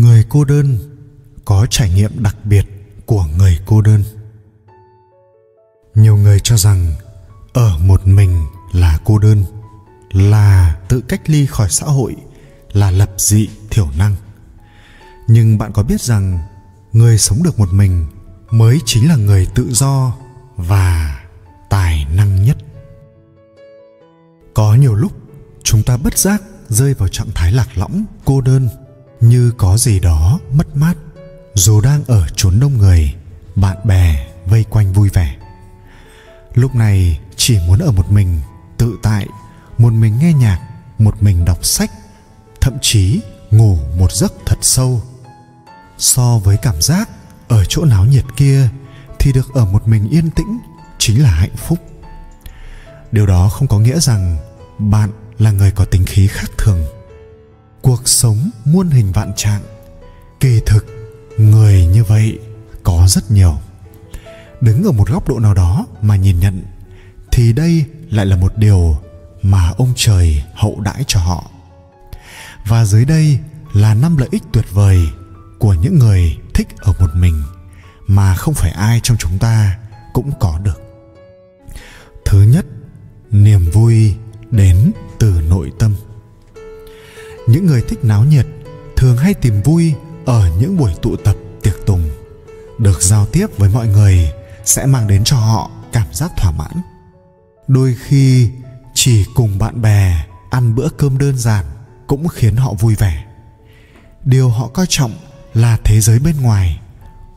người cô đơn có trải nghiệm đặc biệt của người cô đơn. Nhiều người cho rằng ở một mình là cô đơn, là tự cách ly khỏi xã hội, là lập dị thiểu năng. Nhưng bạn có biết rằng người sống được một mình mới chính là người tự do và tài năng nhất? Có nhiều lúc chúng ta bất giác rơi vào trạng thái lạc lõng, cô đơn như có gì đó mất mát, dù đang ở chốn đông người, bạn bè vây quanh vui vẻ. Lúc này chỉ muốn ở một mình, tự tại, một mình nghe nhạc, một mình đọc sách, thậm chí ngủ một giấc thật sâu. So với cảm giác ở chỗ náo nhiệt kia thì được ở một mình yên tĩnh chính là hạnh phúc. Điều đó không có nghĩa rằng bạn là người có tính khí khác thường cuộc sống muôn hình vạn trạng. Kỳ thực, người như vậy có rất nhiều. Đứng ở một góc độ nào đó mà nhìn nhận, thì đây lại là một điều mà ông trời hậu đãi cho họ. Và dưới đây là năm lợi ích tuyệt vời của những người thích ở một mình mà không phải ai trong chúng ta cũng có được. Thứ nhất, niềm vui đến từ nội tâm những người thích náo nhiệt, thường hay tìm vui ở những buổi tụ tập tiệc tùng. Được giao tiếp với mọi người sẽ mang đến cho họ cảm giác thỏa mãn. Đôi khi, chỉ cùng bạn bè ăn bữa cơm đơn giản cũng khiến họ vui vẻ. Điều họ coi trọng là thế giới bên ngoài,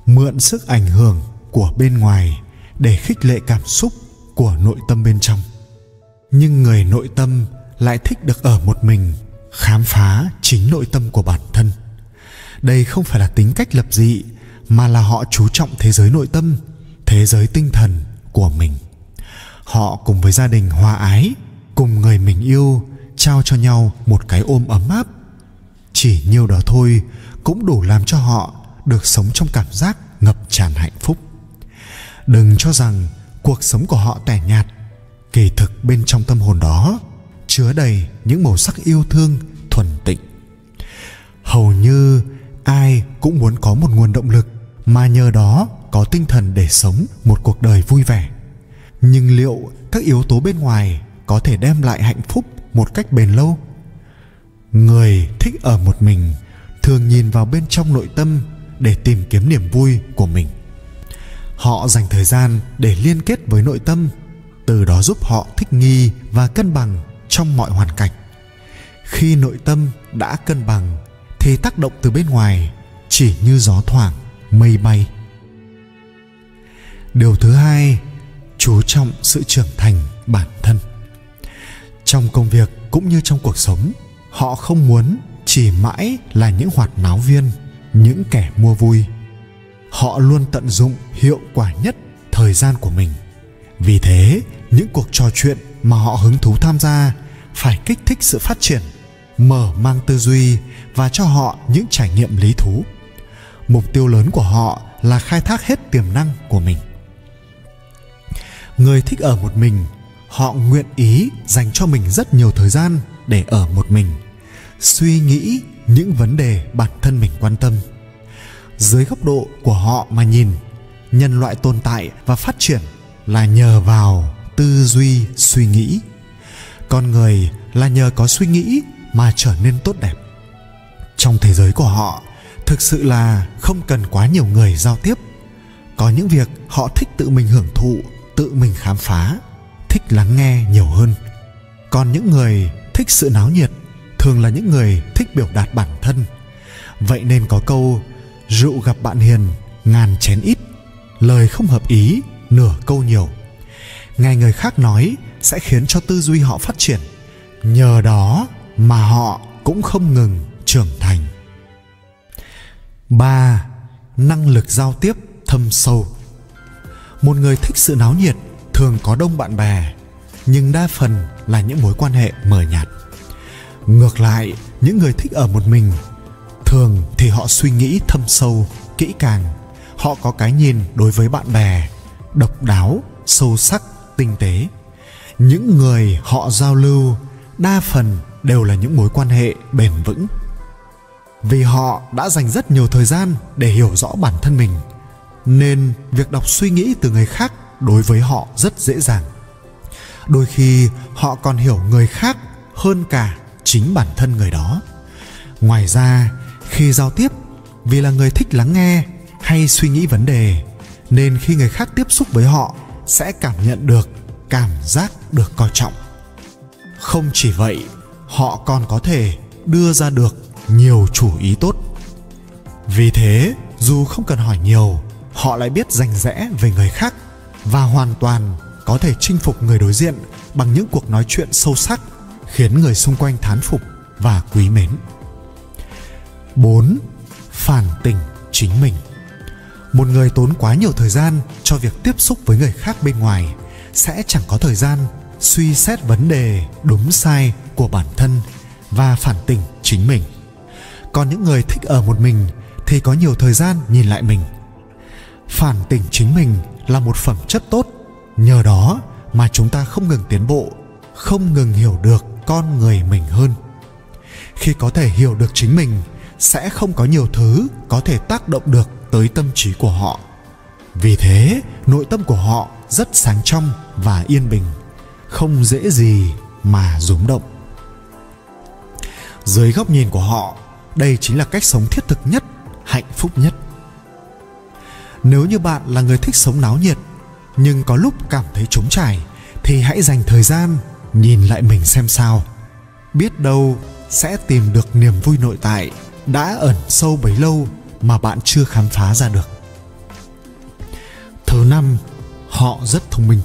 mượn sức ảnh hưởng của bên ngoài để khích lệ cảm xúc của nội tâm bên trong. Nhưng người nội tâm lại thích được ở một mình khám phá chính nội tâm của bản thân. Đây không phải là tính cách lập dị, mà là họ chú trọng thế giới nội tâm, thế giới tinh thần của mình. Họ cùng với gia đình hòa ái, cùng người mình yêu, trao cho nhau một cái ôm ấm áp. Chỉ nhiêu đó thôi cũng đủ làm cho họ được sống trong cảm giác ngập tràn hạnh phúc. Đừng cho rằng cuộc sống của họ tẻ nhạt, kỳ thực bên trong tâm hồn đó chứa đầy những màu sắc yêu thương, thuần tịnh. Hầu như ai cũng muốn có một nguồn động lực mà nhờ đó có tinh thần để sống một cuộc đời vui vẻ. Nhưng liệu các yếu tố bên ngoài có thể đem lại hạnh phúc một cách bền lâu? Người thích ở một mình thường nhìn vào bên trong nội tâm để tìm kiếm niềm vui của mình. Họ dành thời gian để liên kết với nội tâm, từ đó giúp họ thích nghi và cân bằng trong mọi hoàn cảnh. Khi nội tâm đã cân bằng, thì tác động từ bên ngoài chỉ như gió thoảng, mây bay. Điều thứ hai, chú trọng sự trưởng thành bản thân. Trong công việc cũng như trong cuộc sống, họ không muốn chỉ mãi là những hoạt náo viên, những kẻ mua vui. Họ luôn tận dụng hiệu quả nhất thời gian của mình. Vì thế, những cuộc trò chuyện mà họ hứng thú tham gia phải kích thích sự phát triển, mở mang tư duy và cho họ những trải nghiệm lý thú. Mục tiêu lớn của họ là khai thác hết tiềm năng của mình. Người thích ở một mình, họ nguyện ý dành cho mình rất nhiều thời gian để ở một mình, suy nghĩ những vấn đề bản thân mình quan tâm. Dưới góc độ của họ mà nhìn, nhân loại tồn tại và phát triển là nhờ vào tư duy, suy nghĩ. Con người là nhờ có suy nghĩ mà trở nên tốt đẹp. Trong thế giới của họ, thực sự là không cần quá nhiều người giao tiếp. Có những việc họ thích tự mình hưởng thụ, tự mình khám phá, thích lắng nghe nhiều hơn. Còn những người thích sự náo nhiệt thường là những người thích biểu đạt bản thân. Vậy nên có câu, rượu gặp bạn hiền, ngàn chén ít. Lời không hợp ý, nửa câu nhiều nghe người khác nói sẽ khiến cho tư duy họ phát triển. Nhờ đó mà họ cũng không ngừng trưởng thành. Ba, năng lực giao tiếp thâm sâu. Một người thích sự náo nhiệt thường có đông bạn bè, nhưng đa phần là những mối quan hệ mờ nhạt. Ngược lại, những người thích ở một mình, thường thì họ suy nghĩ thâm sâu, kỹ càng. Họ có cái nhìn đối với bạn bè, độc đáo, sâu sắc tinh tế. Những người họ giao lưu, đa phần đều là những mối quan hệ bền vững. Vì họ đã dành rất nhiều thời gian để hiểu rõ bản thân mình, nên việc đọc suy nghĩ từ người khác đối với họ rất dễ dàng. Đôi khi, họ còn hiểu người khác hơn cả chính bản thân người đó. Ngoài ra, khi giao tiếp, vì là người thích lắng nghe hay suy nghĩ vấn đề, nên khi người khác tiếp xúc với họ sẽ cảm nhận được, cảm giác được coi trọng. Không chỉ vậy, họ còn có thể đưa ra được nhiều chủ ý tốt. Vì thế, dù không cần hỏi nhiều, họ lại biết rành rẽ về người khác và hoàn toàn có thể chinh phục người đối diện bằng những cuộc nói chuyện sâu sắc, khiến người xung quanh thán phục và quý mến. 4. Phản tỉnh chính mình. Một người tốn quá nhiều thời gian cho việc tiếp xúc với người khác bên ngoài sẽ chẳng có thời gian suy xét vấn đề đúng sai của bản thân và phản tỉnh chính mình. Còn những người thích ở một mình thì có nhiều thời gian nhìn lại mình. Phản tỉnh chính mình là một phẩm chất tốt. Nhờ đó mà chúng ta không ngừng tiến bộ, không ngừng hiểu được con người mình hơn. Khi có thể hiểu được chính mình, sẽ không có nhiều thứ có thể tác động được tới tâm trí của họ. Vì thế, nội tâm của họ rất sáng trong và yên bình, không dễ gì mà rúng động. Dưới góc nhìn của họ, đây chính là cách sống thiết thực nhất, hạnh phúc nhất. Nếu như bạn là người thích sống náo nhiệt, nhưng có lúc cảm thấy trống trải, thì hãy dành thời gian nhìn lại mình xem sao. Biết đâu sẽ tìm được niềm vui nội tại đã ẩn sâu bấy lâu mà bạn chưa khám phá ra được. Thứ năm, họ rất thông minh.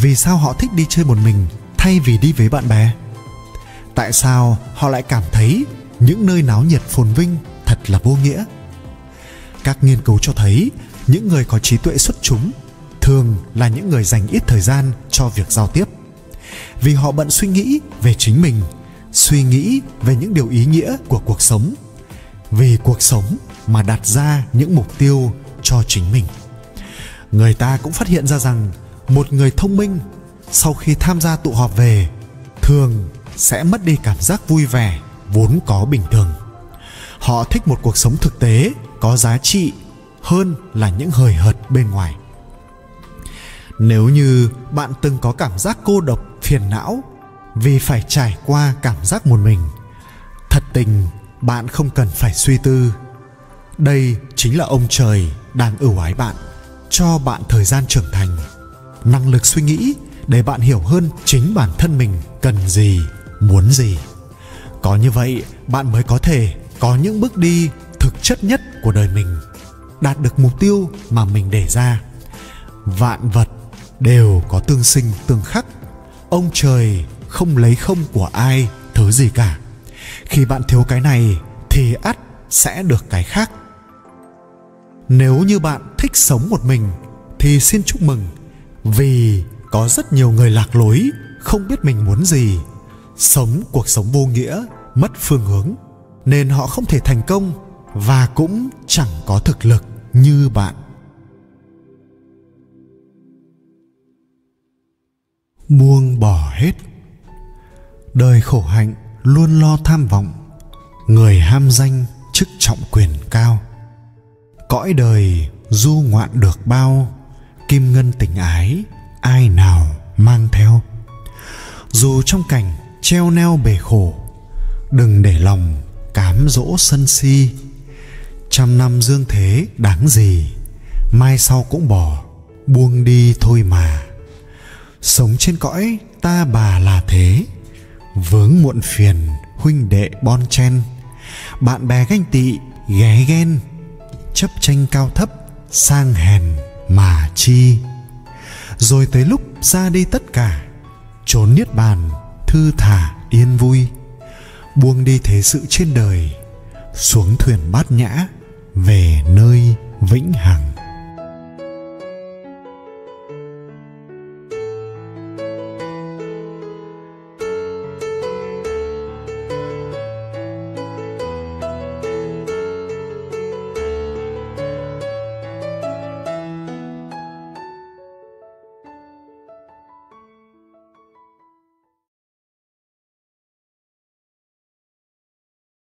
Vì sao họ thích đi chơi một mình thay vì đi với bạn bè? Tại sao họ lại cảm thấy những nơi náo nhiệt phồn vinh thật là vô nghĩa? Các nghiên cứu cho thấy những người có trí tuệ xuất chúng thường là những người dành ít thời gian cho việc giao tiếp. Vì họ bận suy nghĩ về chính mình, suy nghĩ về những điều ý nghĩa của cuộc sống vì cuộc sống mà đặt ra những mục tiêu cho chính mình. Người ta cũng phát hiện ra rằng một người thông minh sau khi tham gia tụ họp về thường sẽ mất đi cảm giác vui vẻ vốn có bình thường. Họ thích một cuộc sống thực tế, có giá trị hơn là những hời hợt bên ngoài. Nếu như bạn từng có cảm giác cô độc phiền não vì phải trải qua cảm giác một mình, thật tình bạn không cần phải suy tư. Đây chính là ông trời đang ưu ái bạn, cho bạn thời gian trưởng thành. Năng lực suy nghĩ để bạn hiểu hơn chính bản thân mình cần gì, muốn gì. Có như vậy, bạn mới có thể có những bước đi thực chất nhất của đời mình, đạt được mục tiêu mà mình đề ra. Vạn vật đều có tương sinh tương khắc. Ông trời không lấy không của ai thứ gì cả khi bạn thiếu cái này, thì ắt sẽ được cái khác. Nếu như bạn thích sống một mình, thì xin chúc mừng, vì có rất nhiều người lạc lối, không biết mình muốn gì. Sống cuộc sống vô nghĩa, mất phương hướng, nên họ không thể thành công và cũng chẳng có thực lực như bạn. Buông bỏ hết. Đời khổ hạnh luôn lo tham vọng, người ham danh chức trọng quyền cao. Cõi đời du ngoạn được bao, kim ngân tình ái ai nào mang theo. Dù trong cảnh treo neo bể khổ, đừng để lòng cám dỗ sân si. Trăm năm dương thế đáng gì, mai sau cũng bỏ, buông đi thôi mà. Sống trên cõi ta bà là thế vướng muộn phiền, huynh đệ bon chen. Bạn bè ganh tị, ghé ghen, chấp tranh cao thấp, sang hèn mà chi. Rồi tới lúc ra đi tất cả, trốn niết bàn, thư thả yên vui. Buông đi thế sự trên đời, xuống thuyền bát nhã, về nơi vĩnh hằng.